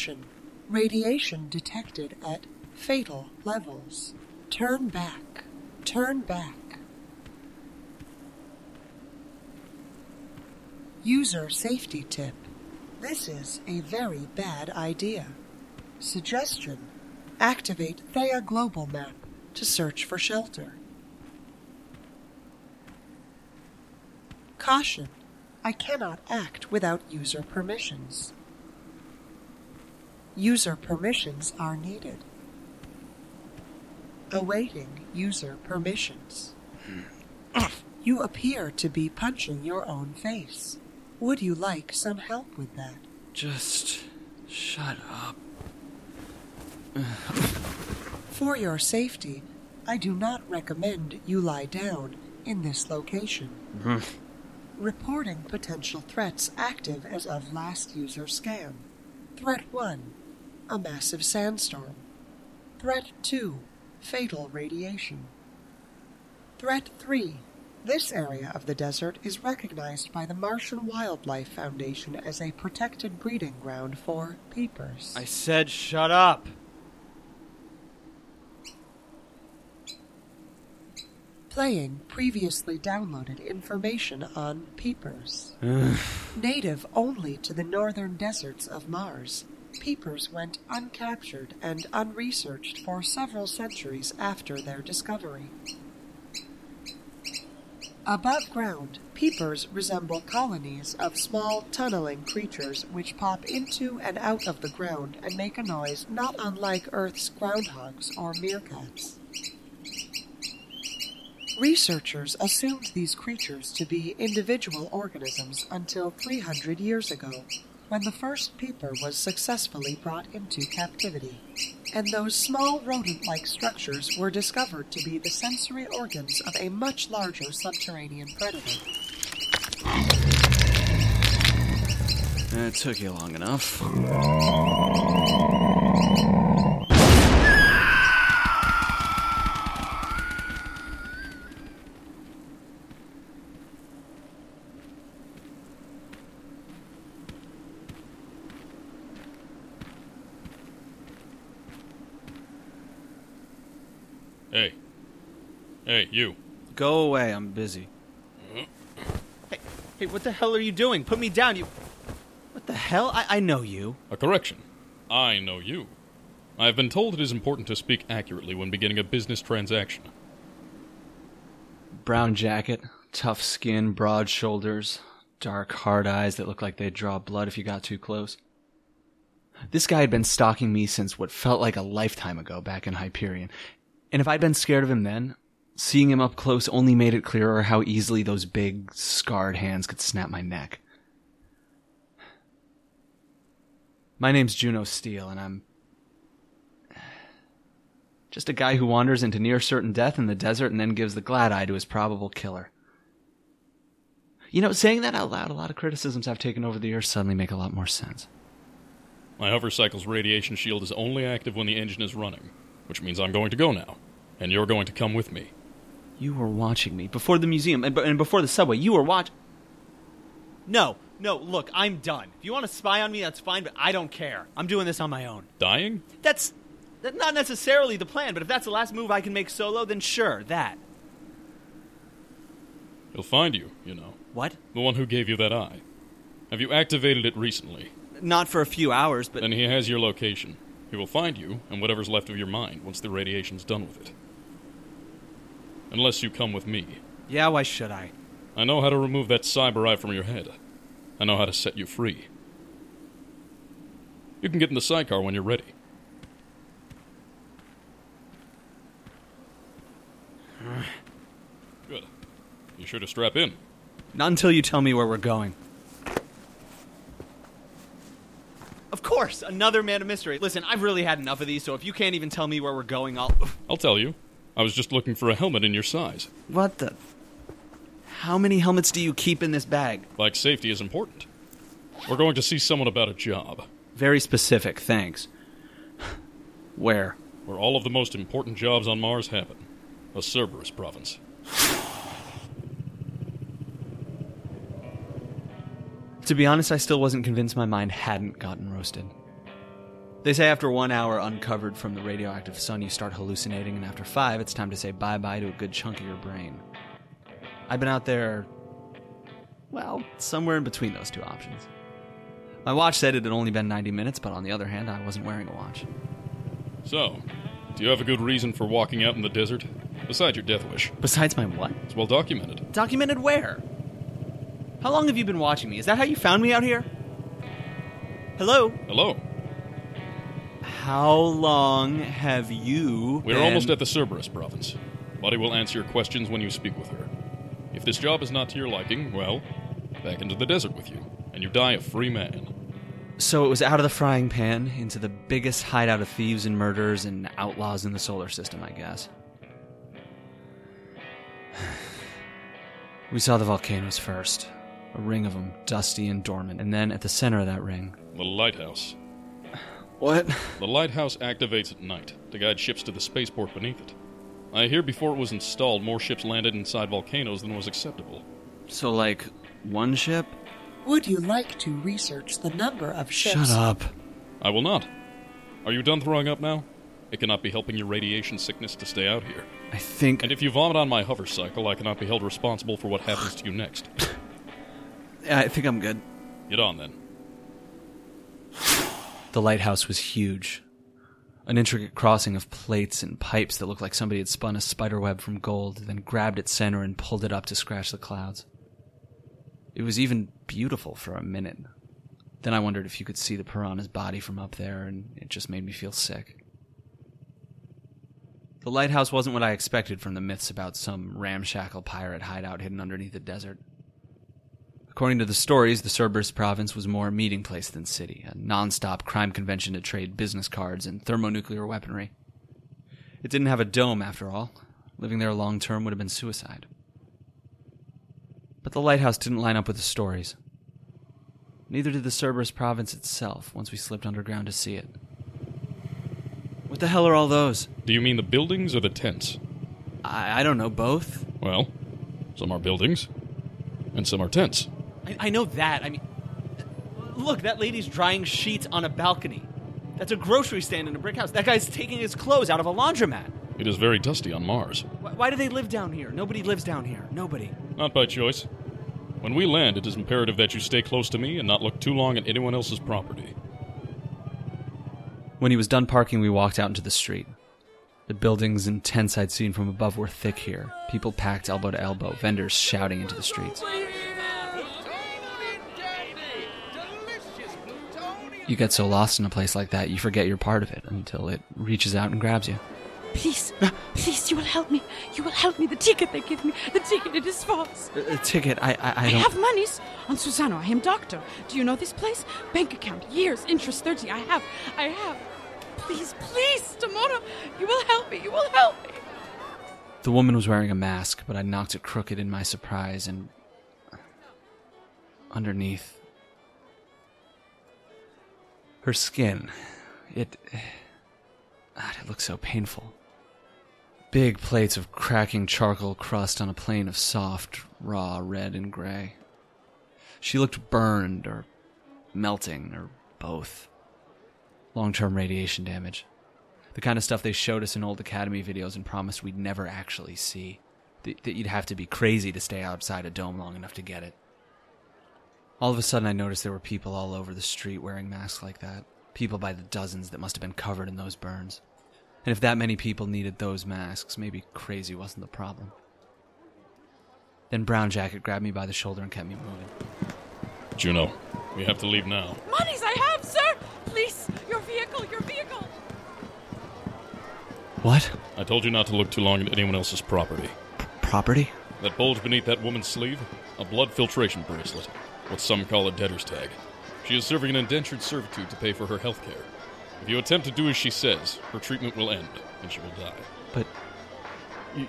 Caution. Radiation detected at fatal levels. Turn back. Turn back. User safety tip. This is a very bad idea. Suggestion. Activate Thea Global Map to search for shelter. Caution. I cannot act without user permissions. User permissions are needed. Awaiting user permissions. you appear to be punching your own face. Would you like some help with that? Just shut up. For your safety, I do not recommend you lie down in this location. Reporting potential threats active as of last user scan. Threat 1 A massive sandstorm. Threat 2 Fatal radiation. Threat 3 This area of the desert is recognized by the Martian Wildlife Foundation as a protected breeding ground for peepers. I said shut up. Playing previously downloaded information on peepers. Native only to the northern deserts of Mars, peepers went uncaptured and unresearched for several centuries after their discovery. Above ground, peepers resemble colonies of small tunneling creatures which pop into and out of the ground and make a noise not unlike Earth's groundhogs or meerkats. Researchers assumed these creatures to be individual organisms until 300 years ago, when the first peeper was successfully brought into captivity. And those small rodent like structures were discovered to be the sensory organs of a much larger subterranean predator. It took you long enough. Hey, you. Go away, I'm busy. Mm-hmm. Hey, hey, what the hell are you doing? Put me down, you. What the hell? I, I know you. A correction. I know you. I have been told it is important to speak accurately when beginning a business transaction. Brown jacket, tough skin, broad shoulders, dark, hard eyes that look like they'd draw blood if you got too close. This guy had been stalking me since what felt like a lifetime ago back in Hyperion. And if I'd been scared of him then, seeing him up close only made it clearer how easily those big, scarred hands could snap my neck. My name's Juno Steel, and I'm just a guy who wanders into near certain death in the desert and then gives the glad eye to his probable killer. You know, saying that out loud, a lot of criticisms I've taken over the years suddenly make a lot more sense. My hovercycle's radiation shield is only active when the engine is running, which means I'm going to go now, and you're going to come with me. You were watching me before the museum and, and before the subway. You were watch. No, no. Look, I'm done. If you want to spy on me, that's fine, but I don't care. I'm doing this on my own. Dying? That's that's not necessarily the plan, but if that's the last move I can make solo, then sure, that. He'll find you, you know. What? The one who gave you that eye. Have you activated it recently? Not for a few hours, but Then he has your location. He will find you and whatever's left of your mind once the radiation's done with it. Unless you come with me. yeah, why should I? I know how to remove that cyber eye from your head. I know how to set you free. You can get in the sidecar when you're ready. Good. You sure to strap in. Not until you tell me where we're going. Of course, another man of mystery. Listen, I've really had enough of these, so if you can't even tell me where we're going, I'll. I'll tell you. I was just looking for a helmet in your size. What the? How many helmets do you keep in this bag? Like safety is important. We're going to see someone about a job. Very specific, thanks. Where? Where all of the most important jobs on Mars happen. A Cerberus province. To be honest, I still wasn't convinced my mind hadn't gotten roasted. They say after one hour uncovered from the radioactive sun, you start hallucinating, and after five, it's time to say bye bye to a good chunk of your brain. I've been out there, well, somewhere in between those two options. My watch said it had only been 90 minutes, but on the other hand, I wasn't wearing a watch. So, do you have a good reason for walking out in the desert? Besides your death wish. Besides my what? It's well documented. Documented where? How long have you been watching me? Is that how you found me out here? Hello? Hello. How long have you We're been- almost at the Cerberus province. Buddy will answer your questions when you speak with her. If this job is not to your liking, well, back into the desert with you, and you die a free man. So it was out of the frying pan into the biggest hideout of thieves and murderers and outlaws in the solar system, I guess. We saw the volcanoes first. A ring of them, dusty and dormant. And then at the center of that ring. The lighthouse. What? The lighthouse activates at night to guide ships to the spaceport beneath it. I hear before it was installed, more ships landed inside volcanoes than was acceptable. So, like, one ship? Would you like to research the number of ships? Shut up. I will not. Are you done throwing up now? It cannot be helping your radiation sickness to stay out here. I think. And if you vomit on my hover cycle, I cannot be held responsible for what happens to you next. I think I'm good. Get on then. The lighthouse was huge. An intricate crossing of plates and pipes that looked like somebody had spun a spider web from gold, then grabbed its center and pulled it up to scratch the clouds. It was even beautiful for a minute. Then I wondered if you could see the piranha's body from up there, and it just made me feel sick. The lighthouse wasn't what I expected from the myths about some ramshackle pirate hideout hidden underneath the desert. According to the stories, the Cerberus province was more a meeting place than city, a non-stop crime convention to trade business cards and thermonuclear weaponry. It didn't have a dome, after all. Living there long term would have been suicide. But the lighthouse didn't line up with the stories. Neither did the Cerberus province itself once we slipped underground to see it. What the hell are all those? Do you mean the buildings or the tents? I, I don't know, both. Well, some are buildings, and some are tents. I, I know that. I mean, look, that lady's drying sheets on a balcony. That's a grocery stand in a brick house. That guy's taking his clothes out of a laundromat. It is very dusty on Mars. Why, why do they live down here? Nobody lives down here. Nobody. Not by choice. When we land, it is imperative that you stay close to me and not look too long at anyone else's property. When he was done parking, we walked out into the street. The buildings and tents I'd seen from above were thick here. People packed elbow to elbow, vendors shouting into the streets. You get so lost in a place like that, you forget you're part of it until it reaches out and grabs you. Please, please, you will help me. You will help me. The ticket they give me, the ticket, it is false. A, a ticket, I, I, I I have monies. On Susano, I am doctor. Do you know this place? Bank account, years, interest 30. I have, I have. Please, please, tomorrow, you will help me. You will help me. The woman was wearing a mask, but I knocked it crooked in my surprise, and underneath, her skin, it. God, it looked so painful. Big plates of cracking charcoal crust on a plane of soft, raw red and gray. She looked burned or melting or both. Long term radiation damage. The kind of stuff they showed us in old Academy videos and promised we'd never actually see. That that you'd have to be crazy to stay outside a dome long enough to get it. All of a sudden, I noticed there were people all over the street wearing masks like that. People by the dozens that must have been covered in those burns. And if that many people needed those masks, maybe crazy wasn't the problem. Then Brown Jacket grabbed me by the shoulder and kept me moving. Juno, we have to leave now. Monies I have, sir. Please, your vehicle, your vehicle. What? I told you not to look too long at anyone else's property. Property? That bulge beneath that woman's sleeve? A blood filtration bracelet. What some call a debtor's tag. She is serving an indentured servitude to pay for her health care. If you attempt to do as she says, her treatment will end, and she will die. But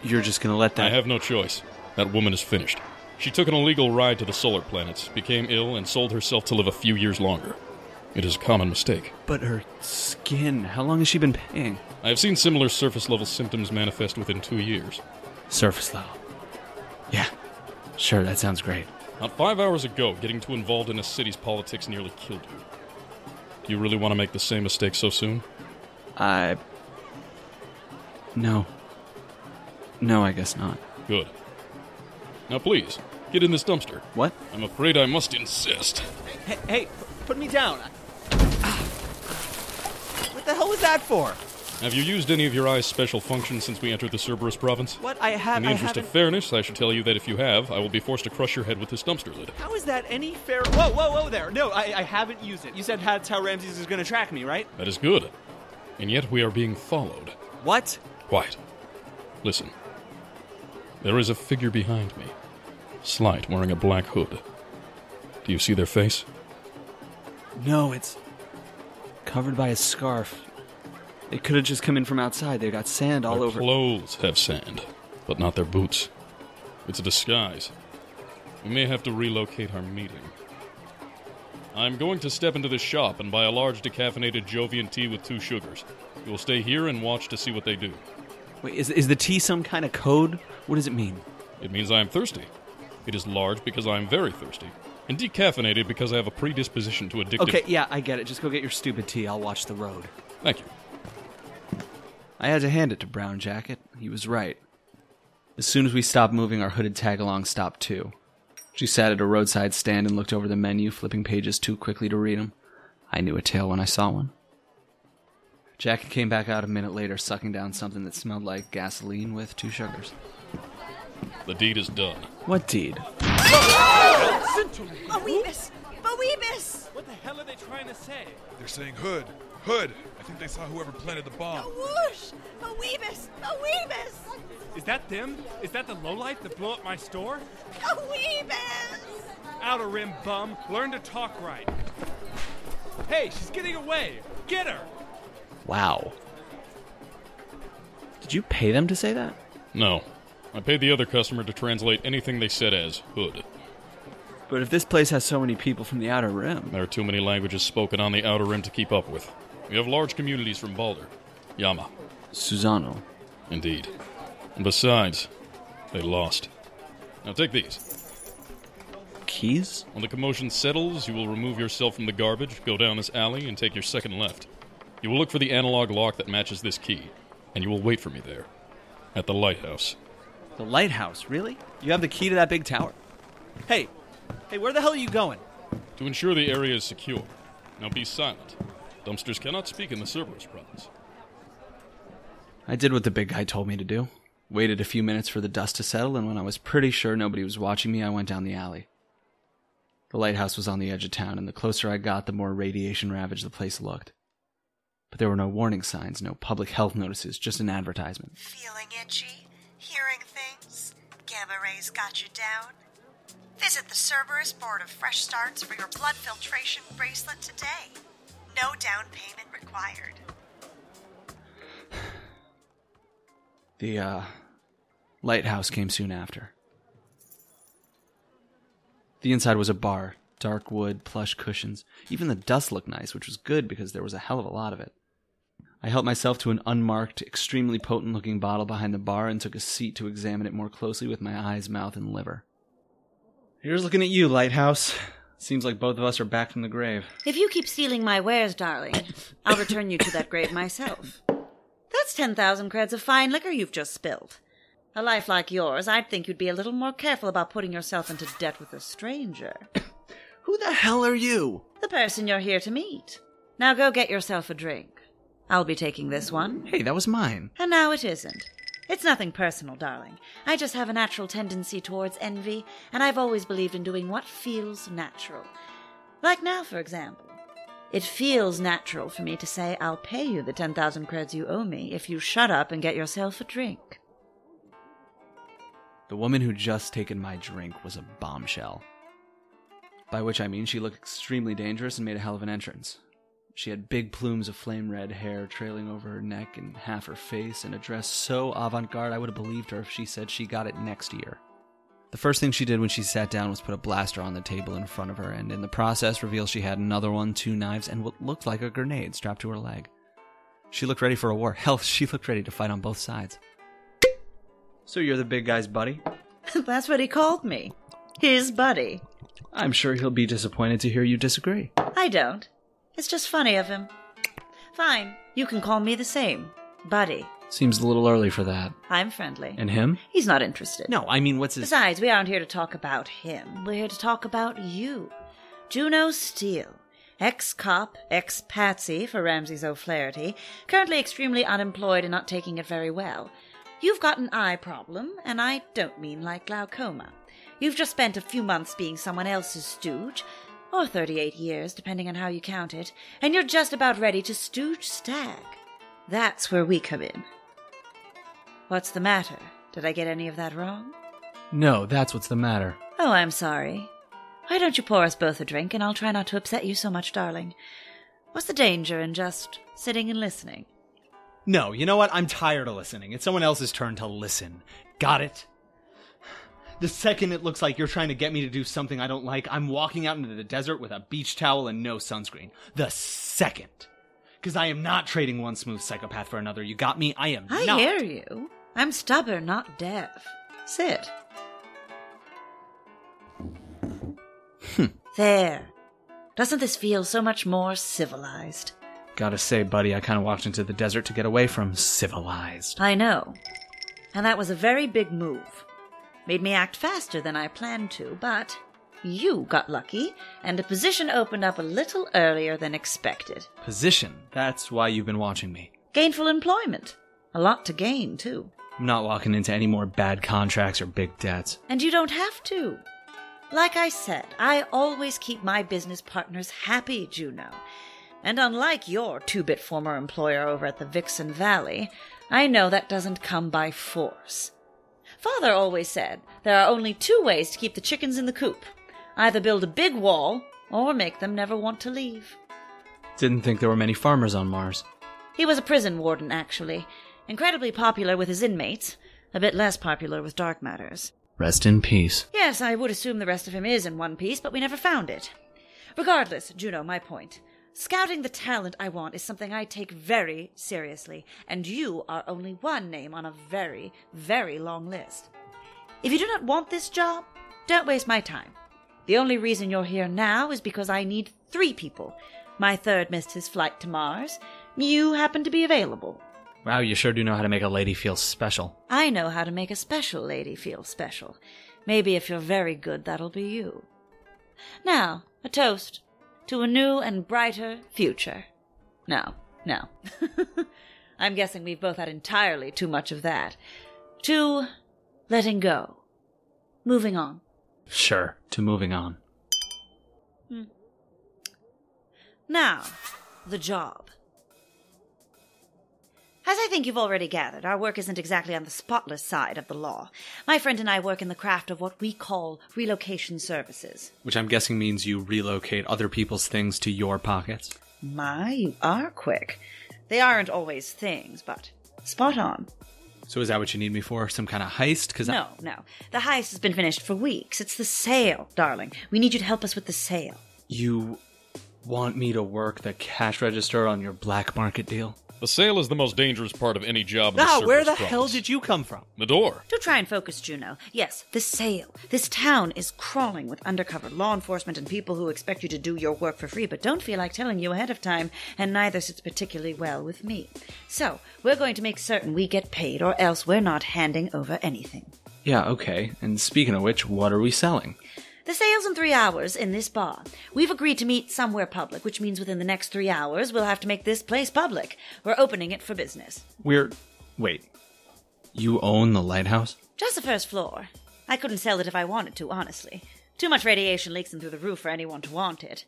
you're just gonna let that. I have no choice. That woman is finished. She took an illegal ride to the solar planets, became ill, and sold herself to live a few years longer. It is a common mistake. But her skin. How long has she been paying? I have seen similar surface level symptoms manifest within two years. Surface level. Yeah. Sure, that sounds great. Not five hours ago, getting too involved in a city's politics nearly killed you. Do you really want to make the same mistake so soon? I. No. No, I guess not. Good. Now, please, get in this dumpster. What? I'm afraid I must insist. Hey, hey, put me down. Ah. What the hell was that for? Have you used any of your eye's special functions since we entered the Cerberus province? What? I have. In the interest of fairness, I should tell you that if you have, I will be forced to crush your head with this dumpster lid. How is that any fair? Whoa, whoa, whoa! There. No, I, I haven't used it. You said that's how Ramses is going to track me, right? That is good. And yet we are being followed. What? Quiet. Listen. There is a figure behind me. Slight, wearing a black hood. Do you see their face? No, it's covered by a scarf. They could have just come in from outside. They got sand all over. their over. clothes have sand, but not their boots. It's a disguise. We may have to relocate our meeting. I'm going to step into this shop and buy a large decaffeinated Jovian tea with two sugars. You will stay here and watch to see what they do. Wait, is is the tea some kind of code? What does it mean? It means I am thirsty. It is large because I am very thirsty, and decaffeinated because I have a predisposition to addictive. Okay, yeah, I get it. Just go get your stupid tea. I'll watch the road. Thank you. I had to hand it to Brown Jacket. He was right. As soon as we stopped moving, our hooded tag along stopped too. She sat at a roadside stand and looked over the menu, flipping pages too quickly to read them. I knew a tale when I saw one. Jacket came back out a minute later, sucking down something that smelled like gasoline with two sugars. The deed is done. What deed? Boebus! Boebus! What the hell are they trying to say? They're saying Hood. Hood! I think they saw whoever planted the bomb. A Whoosh! Boebus! Boebus! Is that them? Is that the lowlife that blew up my store? Boebus! Outer rim bum, learn to talk right. Hey, she's getting away. Get her. Wow. Did you pay them to say that? No. I paid the other customer to translate anything they said as hood. But if this place has so many people from the Outer Rim. There are too many languages spoken on the outer rim to keep up with. We have large communities from Balder, Yama, Susano. indeed. And besides, they lost. Now take these. Keys? When the commotion settles, you will remove yourself from the garbage, go down this alley, and take your second left. You will look for the analog lock that matches this key, and you will wait for me there. At the lighthouse. The lighthouse, really? You have the key to that big tower? Hey, hey, where the hell are you going? To ensure the area is secure. Now be silent. Dumpsters cannot speak in the Cerberus province. I did what the big guy told me to do. Waited a few minutes for the dust to settle, and when I was pretty sure nobody was watching me, I went down the alley. The lighthouse was on the edge of town, and the closer I got, the more radiation ravaged the place looked. But there were no warning signs, no public health notices, just an advertisement. Feeling itchy? Hearing things? Gamma rays got you down? Visit the Cerberus Board of Fresh Starts for your blood filtration bracelet today. No down payment required. The, uh, lighthouse came soon after. The inside was a bar, dark wood, plush cushions. Even the dust looked nice, which was good because there was a hell of a lot of it. I helped myself to an unmarked, extremely potent looking bottle behind the bar and took a seat to examine it more closely with my eyes, mouth, and liver. Here's looking at you, Lighthouse. Seems like both of us are back from the grave. If you keep stealing my wares, darling, I'll return you to that grave myself. That's 10,000 creds of fine liquor you've just spilled. A life like yours, I'd think you'd be a little more careful about putting yourself into debt with a stranger. Who the hell are you? The person you're here to meet. Now go get yourself a drink. I'll be taking this one. Hey, that was mine. And now it isn't. It's nothing personal, darling. I just have a natural tendency towards envy, and I've always believed in doing what feels natural. Like now, for example. It feels natural for me to say I'll pay you the 10,000 creds you owe me if you shut up and get yourself a drink. The woman who'd just taken my drink was a bombshell. By which I mean she looked extremely dangerous and made a hell of an entrance. She had big plumes of flame red hair trailing over her neck and half her face, and a dress so avant garde I would have believed her if she said she got it next year. The first thing she did when she sat down was put a blaster on the table in front of her, and in the process revealed she had another one, two knives, and what looked like a grenade strapped to her leg. She looked ready for a war. Hell, she looked ready to fight on both sides. So you're the big guy's buddy? That's what he called me. His buddy. I'm sure he'll be disappointed to hear you disagree. I don't. It's just funny of him. Fine, you can call me the same. Buddy. Seems a little early for that. I'm friendly. And him? He's not interested. No, I mean, what's his. Besides, we aren't here to talk about him. We're here to talk about you. Juno Steel. Ex cop, ex patsy for Ramses O'Flaherty, currently extremely unemployed and not taking it very well. You've got an eye problem, and I don't mean like glaucoma. You've just spent a few months being someone else's stooge, or 38 years, depending on how you count it, and you're just about ready to stooge Stag. That's where we come in. What's the matter? Did I get any of that wrong? No, that's what's the matter. Oh, I'm sorry. Why don't you pour us both a drink, and I'll try not to upset you so much, darling. What's the danger in just sitting and listening? No, you know what? I'm tired of listening. It's someone else's turn to listen. Got it? The second it looks like you're trying to get me to do something I don't like, I'm walking out into the desert with a beach towel and no sunscreen. The second. Because I am not trading one smooth psychopath for another. You got me? I am I not. hear you. I'm stubborn, not deaf. Sit. Hmm. there. Doesn't this feel so much more civilized? Gotta say, buddy, I kind of walked into the desert to get away from civilized. I know. And that was a very big move. Made me act faster than I planned to, but you got lucky, and a position opened up a little earlier than expected. Position. That's why you've been watching me. Gainful employment. A lot to gain, too. I'm not walking into any more bad contracts or big debts. And you don't have to. Like I said, I always keep my business partners happy, Juno. And unlike your two bit former employer over at the Vixen Valley, I know that doesn't come by force. Father always said there are only two ways to keep the chickens in the coop either build a big wall or make them never want to leave. Didn't think there were many farmers on Mars. He was a prison warden, actually. Incredibly popular with his inmates, a bit less popular with dark matters. Rest in peace. Yes, I would assume the rest of him is in one piece, but we never found it. Regardless, Juno, my point. Scouting the talent I want is something I take very seriously, and you are only one name on a very, very long list. If you do not want this job, don't waste my time. The only reason you're here now is because I need three people. My third missed his flight to Mars. You happen to be available. Wow, you sure do know how to make a lady feel special. I know how to make a special lady feel special. Maybe if you're very good, that'll be you. Now, a toast to a new and brighter future. No, no. I'm guessing we've both had entirely too much of that. To letting go. Moving on. Sure, to moving on. Hmm. Now, the job. As I think you've already gathered, our work isn't exactly on the spotless side of the law. My friend and I work in the craft of what we call relocation services. Which I'm guessing means you relocate other people's things to your pockets. My, you are quick. They aren't always things, but spot on. So is that what you need me for? Some kind of heist? Because No, no. The heist has been finished for weeks. It's the sale, darling. We need you to help us with the sale. you want me to work the cash register on your black market deal? The sale is the most dangerous part of any job. in the Ah, where Cerberus the hell did you come from? The door. Do try and focus, Juno. Yes, the sale. This town is crawling with undercover law enforcement and people who expect you to do your work for free, but don't feel like telling you ahead of time, and neither sits particularly well with me. So, we're going to make certain we get paid, or else we're not handing over anything. Yeah, okay. And speaking of which, what are we selling? The sale's in three hours in this bar. We've agreed to meet somewhere public, which means within the next three hours we'll have to make this place public. We're opening it for business. We're. Wait. You own the lighthouse? Just the first floor. I couldn't sell it if I wanted to, honestly. Too much radiation leaks in through the roof for anyone to want it.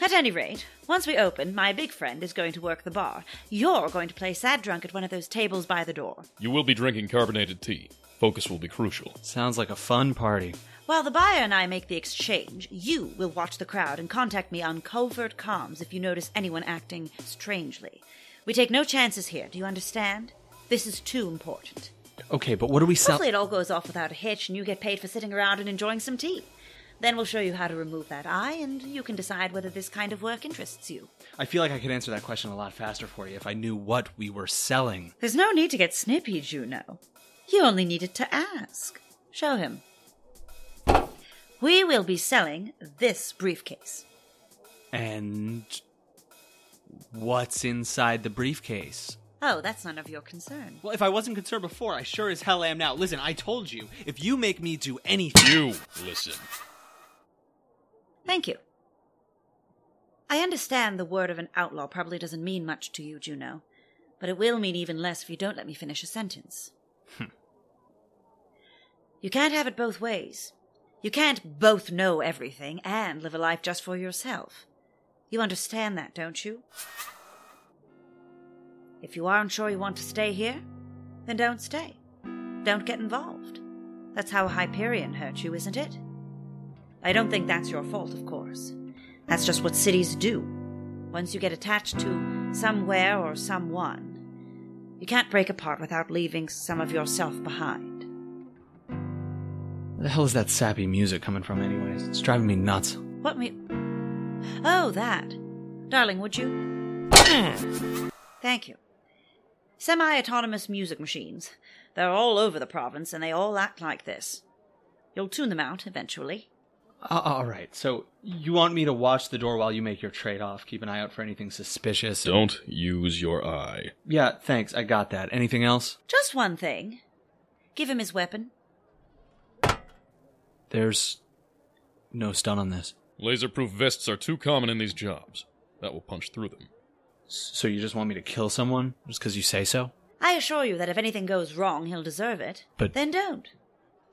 At any rate, once we open, my big friend is going to work the bar. You're going to play sad drunk at one of those tables by the door. You will be drinking carbonated tea. Focus will be crucial. Sounds like a fun party. While the buyer and I make the exchange, you will watch the crowd and contact me on covert comms if you notice anyone acting strangely. We take no chances here, do you understand? This is too important. Okay, but what are we selling? Hopefully, it all goes off without a hitch and you get paid for sitting around and enjoying some tea. Then we'll show you how to remove that eye, and you can decide whether this kind of work interests you. I feel like I could answer that question a lot faster for you if I knew what we were selling. There's no need to get snippy, Juno. You only needed to ask. Show him. We will be selling this briefcase. And What's inside the briefcase? Oh, that's none of your concern. Well, if I wasn't concerned before, I sure as hell am now. Listen, I told you, if you make me do anything. You listen. Thank you. I understand the word of an outlaw probably doesn't mean much to you, Juno, but it will mean even less if you don't let me finish a sentence. Hmm. you can't have it both ways. You can't both know everything and live a life just for yourself. You understand that, don't you? If you aren't sure you want to stay here, then don't stay. Don't get involved. That's how Hyperion hurt you, isn't it? I don't think that's your fault, of course. That's just what cities do. Once you get attached to somewhere or someone, you can't break apart without leaving some of yourself behind. Where the hell is that sappy music coming from, anyways? It's driving me nuts. What me? Oh, that. Darling, would you? Thank you. Semi autonomous music machines. They're all over the province and they all act like this. You'll tune them out eventually. Uh, all right, so you want me to watch the door while you make your trade off, keep an eye out for anything suspicious? and- Don't use your eye. Yeah, thanks, I got that. Anything else? Just one thing. Give him his weapon. There's no stun on this. Laser-proof vests are too common in these jobs. That will punch through them. So you just want me to kill someone just because you say so? I assure you that if anything goes wrong, he'll deserve it. But- Then don't.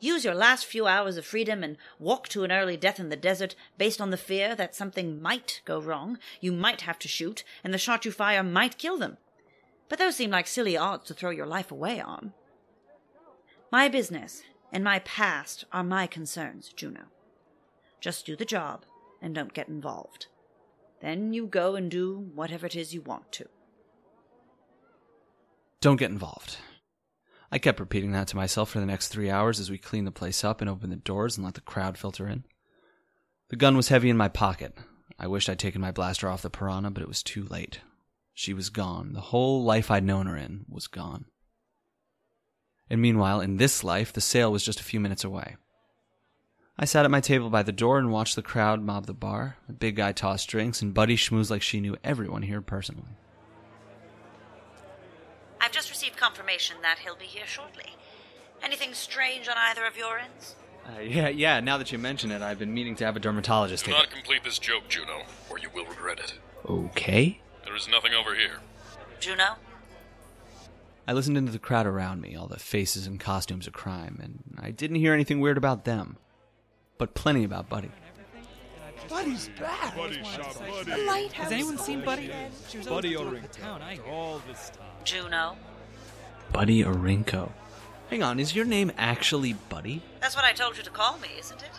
Use your last few hours of freedom and walk to an early death in the desert based on the fear that something might go wrong, you might have to shoot, and the shot you fire might kill them. But those seem like silly odds to throw your life away on. My business and my past are my concerns, Juno. Just do the job and don't get involved. Then you go and do whatever it is you want to. Don't get involved. I kept repeating that to myself for the next three hours as we cleaned the place up and opened the doors and let the crowd filter in. The gun was heavy in my pocket. I wished I'd taken my blaster off the piranha, but it was too late. She was gone. The whole life I'd known her in was gone. And meanwhile, in this life, the sale was just a few minutes away. I sat at my table by the door and watched the crowd mob the bar. The big guy tossed drinks, and Buddy schmoozed like she knew everyone here personally. I've just received confirmation that he'll be here shortly. Anything strange on either of your ends? Uh, yeah, yeah, now that you mention it, I've been meaning to have a dermatologist Do take not complete this joke, Juno, or you will regret it. Okay. There is nothing over here. Juno? I listened into the crowd around me, all the faces and costumes of crime, and I didn't hear anything weird about them. But plenty about Buddy. Buddy's back. Buddy shot Buddy. Has anyone seen Buddy? She was Buddy over Aurinko. the town. I all this time. Juno? Buddy Aurinko. Hang on, is your name actually Buddy? That's what I told you to call me, isn't it?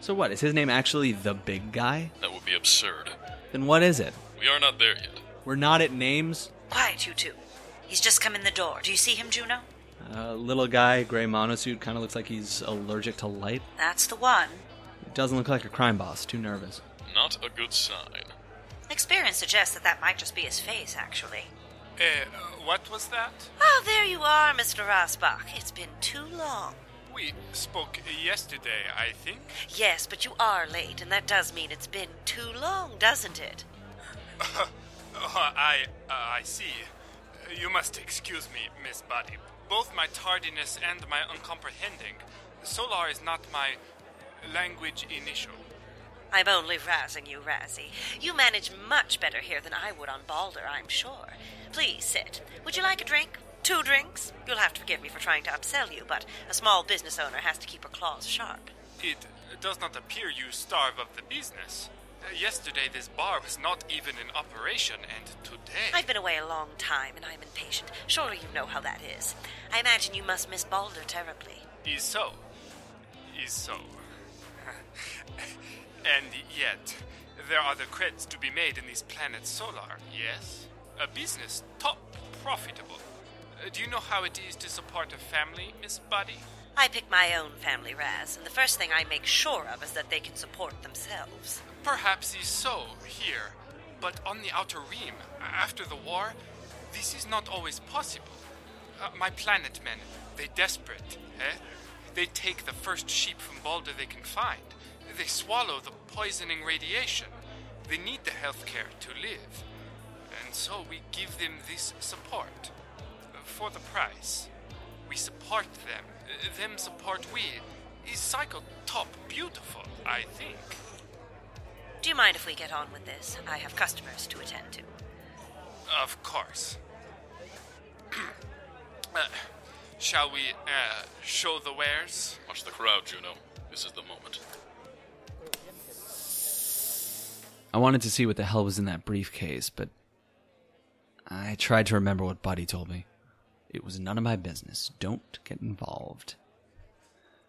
So what, is his name actually the big guy? That would be absurd. Then what is it? We are not there yet. We're not at names? Quiet, you two. He's just come in the door. Do you see him, Juno? Uh, little guy, gray monosuit, kind of looks like he's allergic to light. That's the one. Doesn't look like a crime boss, too nervous. Not a good sign. Experience suggests that that might just be his face, actually. Uh, what was that? Oh, there you are, Mr. Rosbach. It's been too long. We spoke yesterday, I think. Yes, but you are late, and that does mean it's been too long, doesn't it? Oh, I, uh, I see. You must excuse me, Miss Buddy. Both my tardiness and my uncomprehending. Solar is not my language initial. I'm only razzing you, Razzie. You manage much better here than I would on Balder, I'm sure. Please sit. Would you like a drink? Two drinks? You'll have to forgive me for trying to upsell you, but a small business owner has to keep her claws sharp. It does not appear you starve of the business. Yesterday, this bar was not even in operation, and today. I've been away a long time, and I'm impatient. Surely you know how that is. I imagine you must miss Balder terribly. Is so. Is so. and yet, there are the credits to be made in these planets solar, yes? A business top profitable. Uh, do you know how it is to support a family, Miss Buddy? I pick my own family, Raz, and the first thing I make sure of is that they can support themselves. Perhaps is so here, but on the outer rim, after the war, this is not always possible. Uh, my planet men, they desperate, eh? They take the first sheep from Balder they can find. They swallow the poisoning radiation. They need the healthcare to live. And so we give them this support. For the price. We support them. Them support we. Is cycle top beautiful, I think. Do you mind if we get on with this? I have customers to attend to. Of course. uh, shall we uh, show the wares? Watch the crowd, Juno. This is the moment. I wanted to see what the hell was in that briefcase, but I tried to remember what Buddy told me. It was none of my business. Don't get involved.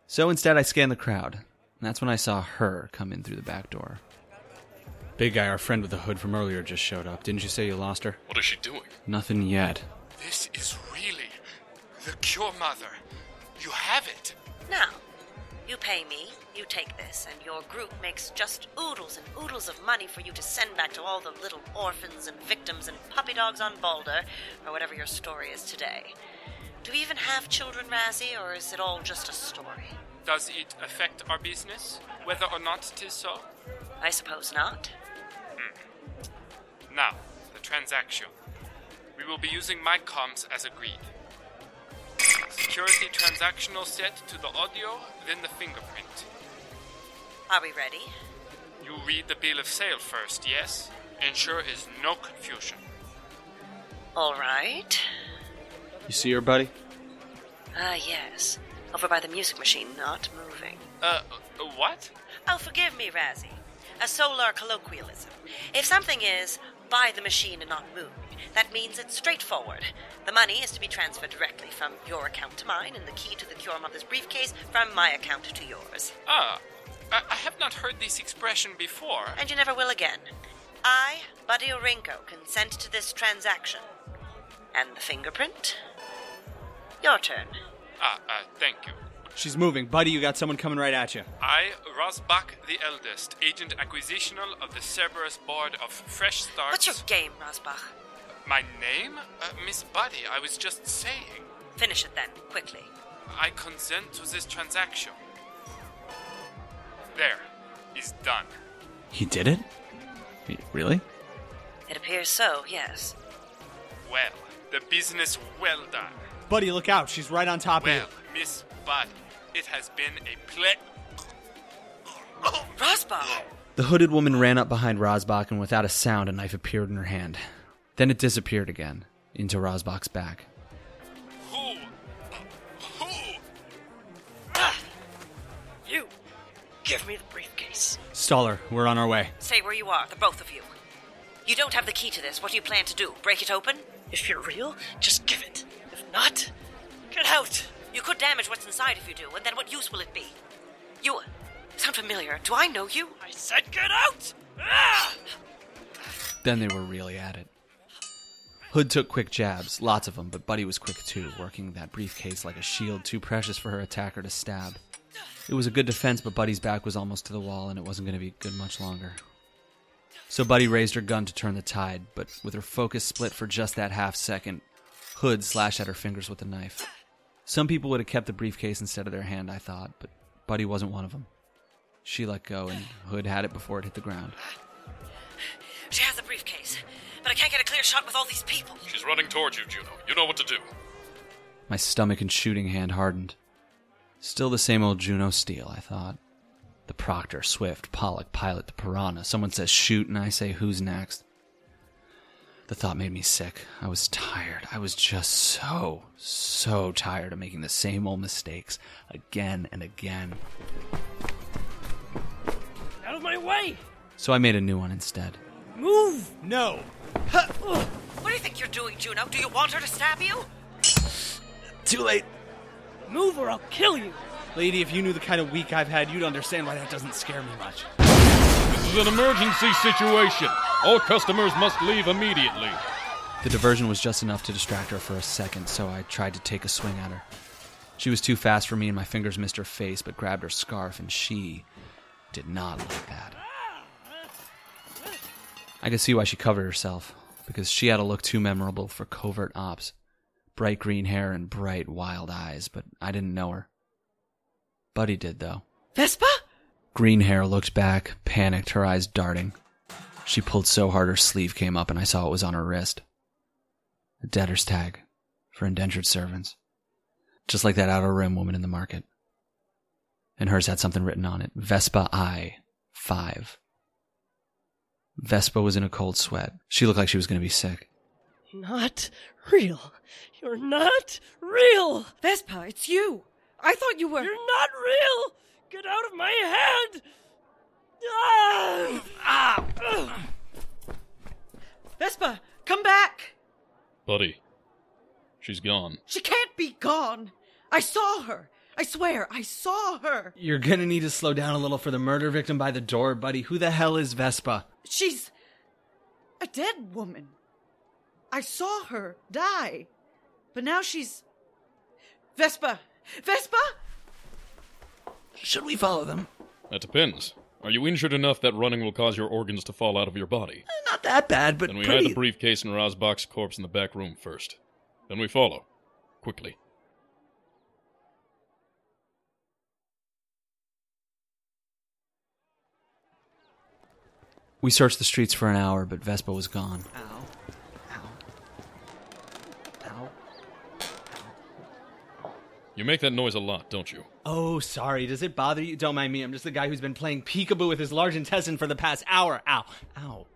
So instead, I scanned the crowd. And that's when I saw her come in through the back door. Big guy, our friend with the hood from earlier, just showed up. Didn't you say you lost her? What is she doing? Nothing yet. This is really the Cure Mother. You have it. Now, you pay me, you take this, and your group makes just oodles and oodles of money for you to send back to all the little orphans and victims and puppy dogs on Balder, or whatever your story is today. Do we even have children, Razzie, or is it all just a story? Does it affect our business, whether or not it is so? I suppose not. Hmm. Now, the transaction. We will be using my comms as agreed. Security transactional set to the audio, then the fingerprint. Are we ready? You read the bill of sale first, yes? Ensure is no confusion. All right. You see her, buddy? Ah, yes. Over by the music machine, not moving. Uh, uh, what? Oh, forgive me, Razzie. A solar colloquialism. If something is by the machine and not moving, that means it's straightforward. The money is to be transferred directly from your account to mine, and the key to the Cure Mother's briefcase from my account to yours. Ah, I, I have not heard this expression before. And you never will again. I, Buddy Aurinko, consent to this transaction. And the fingerprint? Your turn. Ah, uh, thank you. She's moving. Buddy, you got someone coming right at you. I, Rosbach the Eldest, agent acquisitional of the Cerberus Board of Fresh Starts. What's your game, Rosbach? My name? Uh, Miss Buddy, I was just saying. Finish it then, quickly. I consent to this transaction. There. He's done. He did it? Really? It appears so, yes. Well, the business well done. Buddy, look out. She's right on top of you. Well, Miss Buddy, it has been a ple. Rosbach! The hooded woman ran up behind Rosbach, and without a sound, a knife appeared in her hand. Then it disappeared again, into Rosbach's back. Who? Who? You! Give me the briefcase. Staller, we're on our way. Say where you are, the both of you. You don't have the key to this. What do you plan to do? Break it open? If you're real, just give it. If not, get out! You could damage what's inside if you do, and then what use will it be? You sound familiar. Do I know you? I said get out! Ah! Then they were really at it. Hood took quick jabs, lots of them, but Buddy was quick too, working that briefcase like a shield too precious for her attacker to stab. It was a good defense, but Buddy's back was almost to the wall, and it wasn't going to be good much longer. So Buddy raised her gun to turn the tide, but with her focus split for just that half second, Hood slashed at her fingers with a knife. Some people would have kept the briefcase instead of their hand, I thought, but Buddy wasn't one of them. She let go, and Hood had it before it hit the ground. But I can't get a clear shot with all these people. She's running towards you, Juno. You know what to do. My stomach and shooting hand hardened. Still the same old Juno Steel, I thought. The Proctor, Swift, Pollock, Pilot, the Piranha. Someone says shoot, and I say who's next. The thought made me sick. I was tired. I was just so, so tired of making the same old mistakes again and again. Out of my way! So I made a new one instead. Move! No! What do you think you're doing, Juno? Do you want her to stab you? Too late. Move or I'll kill you! Lady, if you knew the kind of week I've had, you'd understand why that doesn't scare me much. This is an emergency situation. All customers must leave immediately. The diversion was just enough to distract her for a second, so I tried to take a swing at her. She was too fast for me, and my fingers missed her face, but grabbed her scarf, and she did not like that. I could see why she covered herself, because she had a look too memorable for covert ops. Bright green hair and bright, wild eyes, but I didn't know her. Buddy did, though. Vespa? Green hair looked back, panicked, her eyes darting. She pulled so hard her sleeve came up and I saw it was on her wrist. A debtor's tag for indentured servants. Just like that outer rim woman in the market. And hers had something written on it Vespa I 5. Vespa was in a cold sweat. She looked like she was going to be sick. Not real. You're not real. Vespa, it's you. I thought you were. You're not real. Get out of my head. Ah! Ah! Vespa, come back. Buddy, she's gone. She can't be gone. I saw her. I swear, I saw her. You're going to need to slow down a little for the murder victim by the door, buddy. Who the hell is Vespa? She's a dead woman. I saw her die. But now she's. Vespa! Vespa! Should we follow them? That depends. Are you injured enough that running will cause your organs to fall out of your body? Eh, not that bad, but Then we pretty... hide the briefcase and Rosbach's corpse in the back room first. Then we follow. Quickly. We searched the streets for an hour, but Vespa was gone. Ow. Ow. Ow. Ow. You make that noise a lot, don't you? Oh, sorry. Does it bother you? Don't mind me. I'm just the guy who's been playing peekaboo with his large intestine for the past hour. Ow. Ow.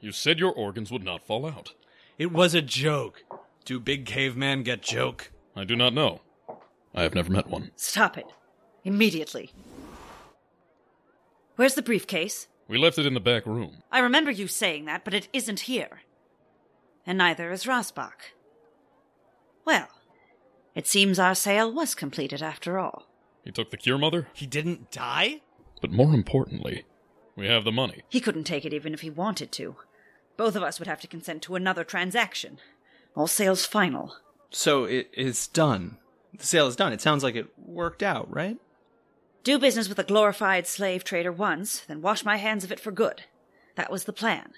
You said your organs would not fall out. It was a joke. Do big caveman get joke? I do not know. I have never met one. Stop it. Immediately. Where's the briefcase? We left it in the back room. I remember you saying that, but it isn't here. And neither is Rosbach. Well, it seems our sale was completed after all. He took the cure mother, He didn't die? but more importantly, we have the money. He couldn't take it even if he wanted to. Both of us would have to consent to another transaction. All sales final. So it's done. The sale is done. It sounds like it worked out, right? Do business with a glorified slave trader once, then wash my hands of it for good. That was the plan.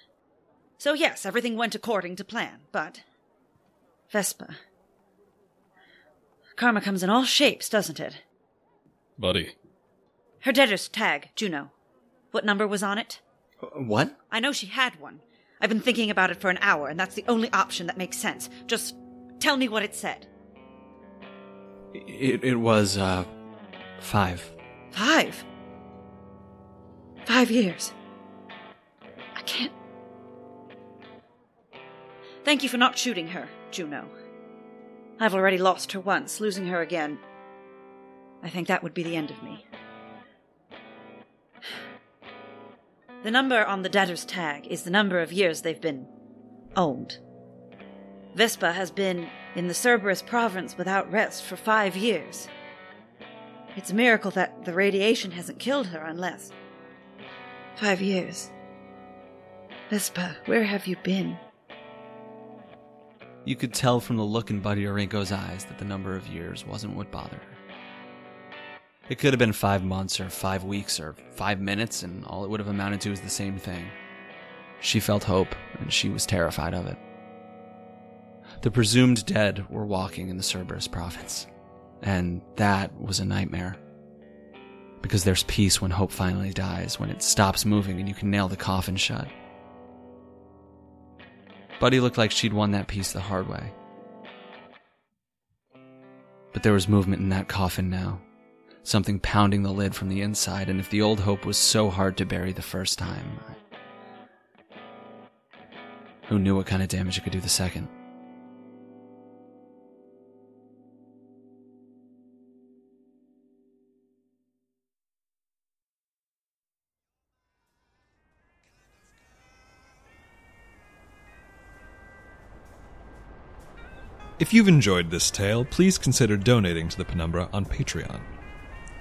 So, yes, everything went according to plan, but. Vespa. Karma comes in all shapes, doesn't it? Buddy, Her debtor's tag, Juno. What number was on it? What? I know she had one. I've been thinking about it for an hour, and that's the only option that makes sense. Just tell me what it said. It, it was, uh, five. Five. Five years. I can't. Thank you for not shooting her, Juno. I've already lost her once. Losing her again. I think that would be the end of me. The number on the debtor's tag is the number of years they've been owned. Vespa has been in the Cerberus province without rest for five years. It's a miracle that the radiation hasn't killed her, unless. Five years. Vespa, where have you been? You could tell from the look in Buddy Aurinko's eyes that the number of years wasn't what bothered her. It could have been five months or five weeks or five minutes, and all it would have amounted to is the same thing. She felt hope, and she was terrified of it. The presumed dead were walking in the Cerberus province, and that was a nightmare. Because there's peace when hope finally dies, when it stops moving and you can nail the coffin shut. Buddy looked like she'd won that piece the hard way. But there was movement in that coffin now. Something pounding the lid from the inside, and if the old hope was so hard to bury the first time, who knew what kind of damage it could do the second? If you've enjoyed this tale, please consider donating to the Penumbra on Patreon.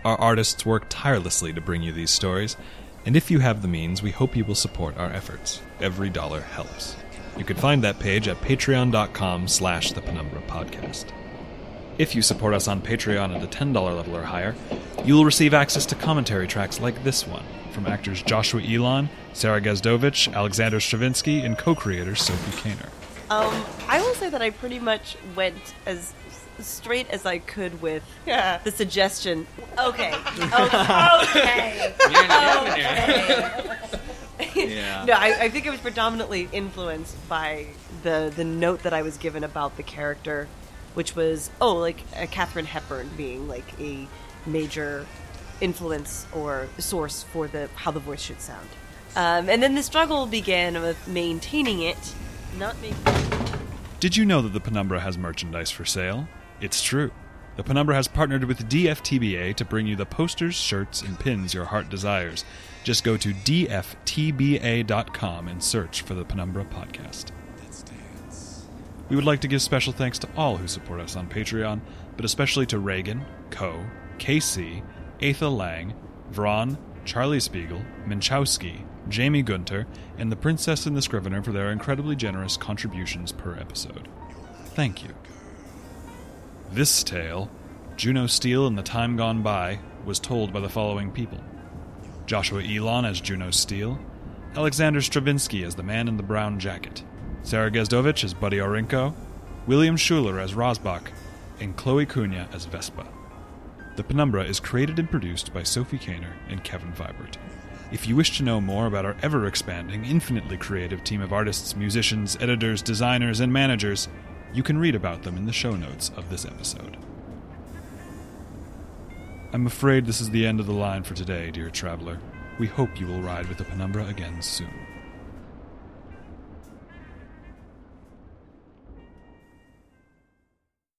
Our artists work tirelessly to bring you these stories, and if you have the means, we hope you will support our efforts. Every dollar helps. You can find that page at patreon.com slash the Penumbra Podcast. If you support us on Patreon at the $10 level or higher, you will receive access to commentary tracks like this one from actors Joshua Ilon, Sarah Gazdowicz, Alexander Stravinsky, and co-creator Sophie Kaner. Um, I will say that I pretty much went as straight as I could with the suggestion. Okay. Okay. okay. okay. Yeah. no, I, I think it was predominantly influenced by the the note that I was given about the character, which was oh, like uh, Katharine Hepburn being like a major influence or source for the how the voice should sound. Um, and then the struggle began with maintaining it, not making. Did you know that the Penumbra has merchandise for sale? It's true. The Penumbra has partnered with DFTBA to bring you the posters, shirts, and pins your heart desires. Just go to dftba.com and search for the Penumbra podcast. We would like to give special thanks to all who support us on Patreon, but especially to Reagan, Co, KC, Atha Lang, Vron, Charlie Spiegel, Minchowski, Jamie Gunter, and the Princess and the Scrivener for their incredibly generous contributions per episode. Thank you. This tale, Juno Steel in the Time Gone By, was told by the following people Joshua Ilon as Juno Steel, Alexander Stravinsky as the man in the brown jacket, Sarah Gazdowicz as Buddy Aurinko, William Schuler as Rosbach, and Chloe Cunha as Vespa. The Penumbra is created and produced by Sophie Kaner and Kevin Vibert. If you wish to know more about our ever expanding, infinitely creative team of artists, musicians, editors, designers, and managers, you can read about them in the show notes of this episode. I'm afraid this is the end of the line for today, dear traveler. We hope you will ride with the Penumbra again soon.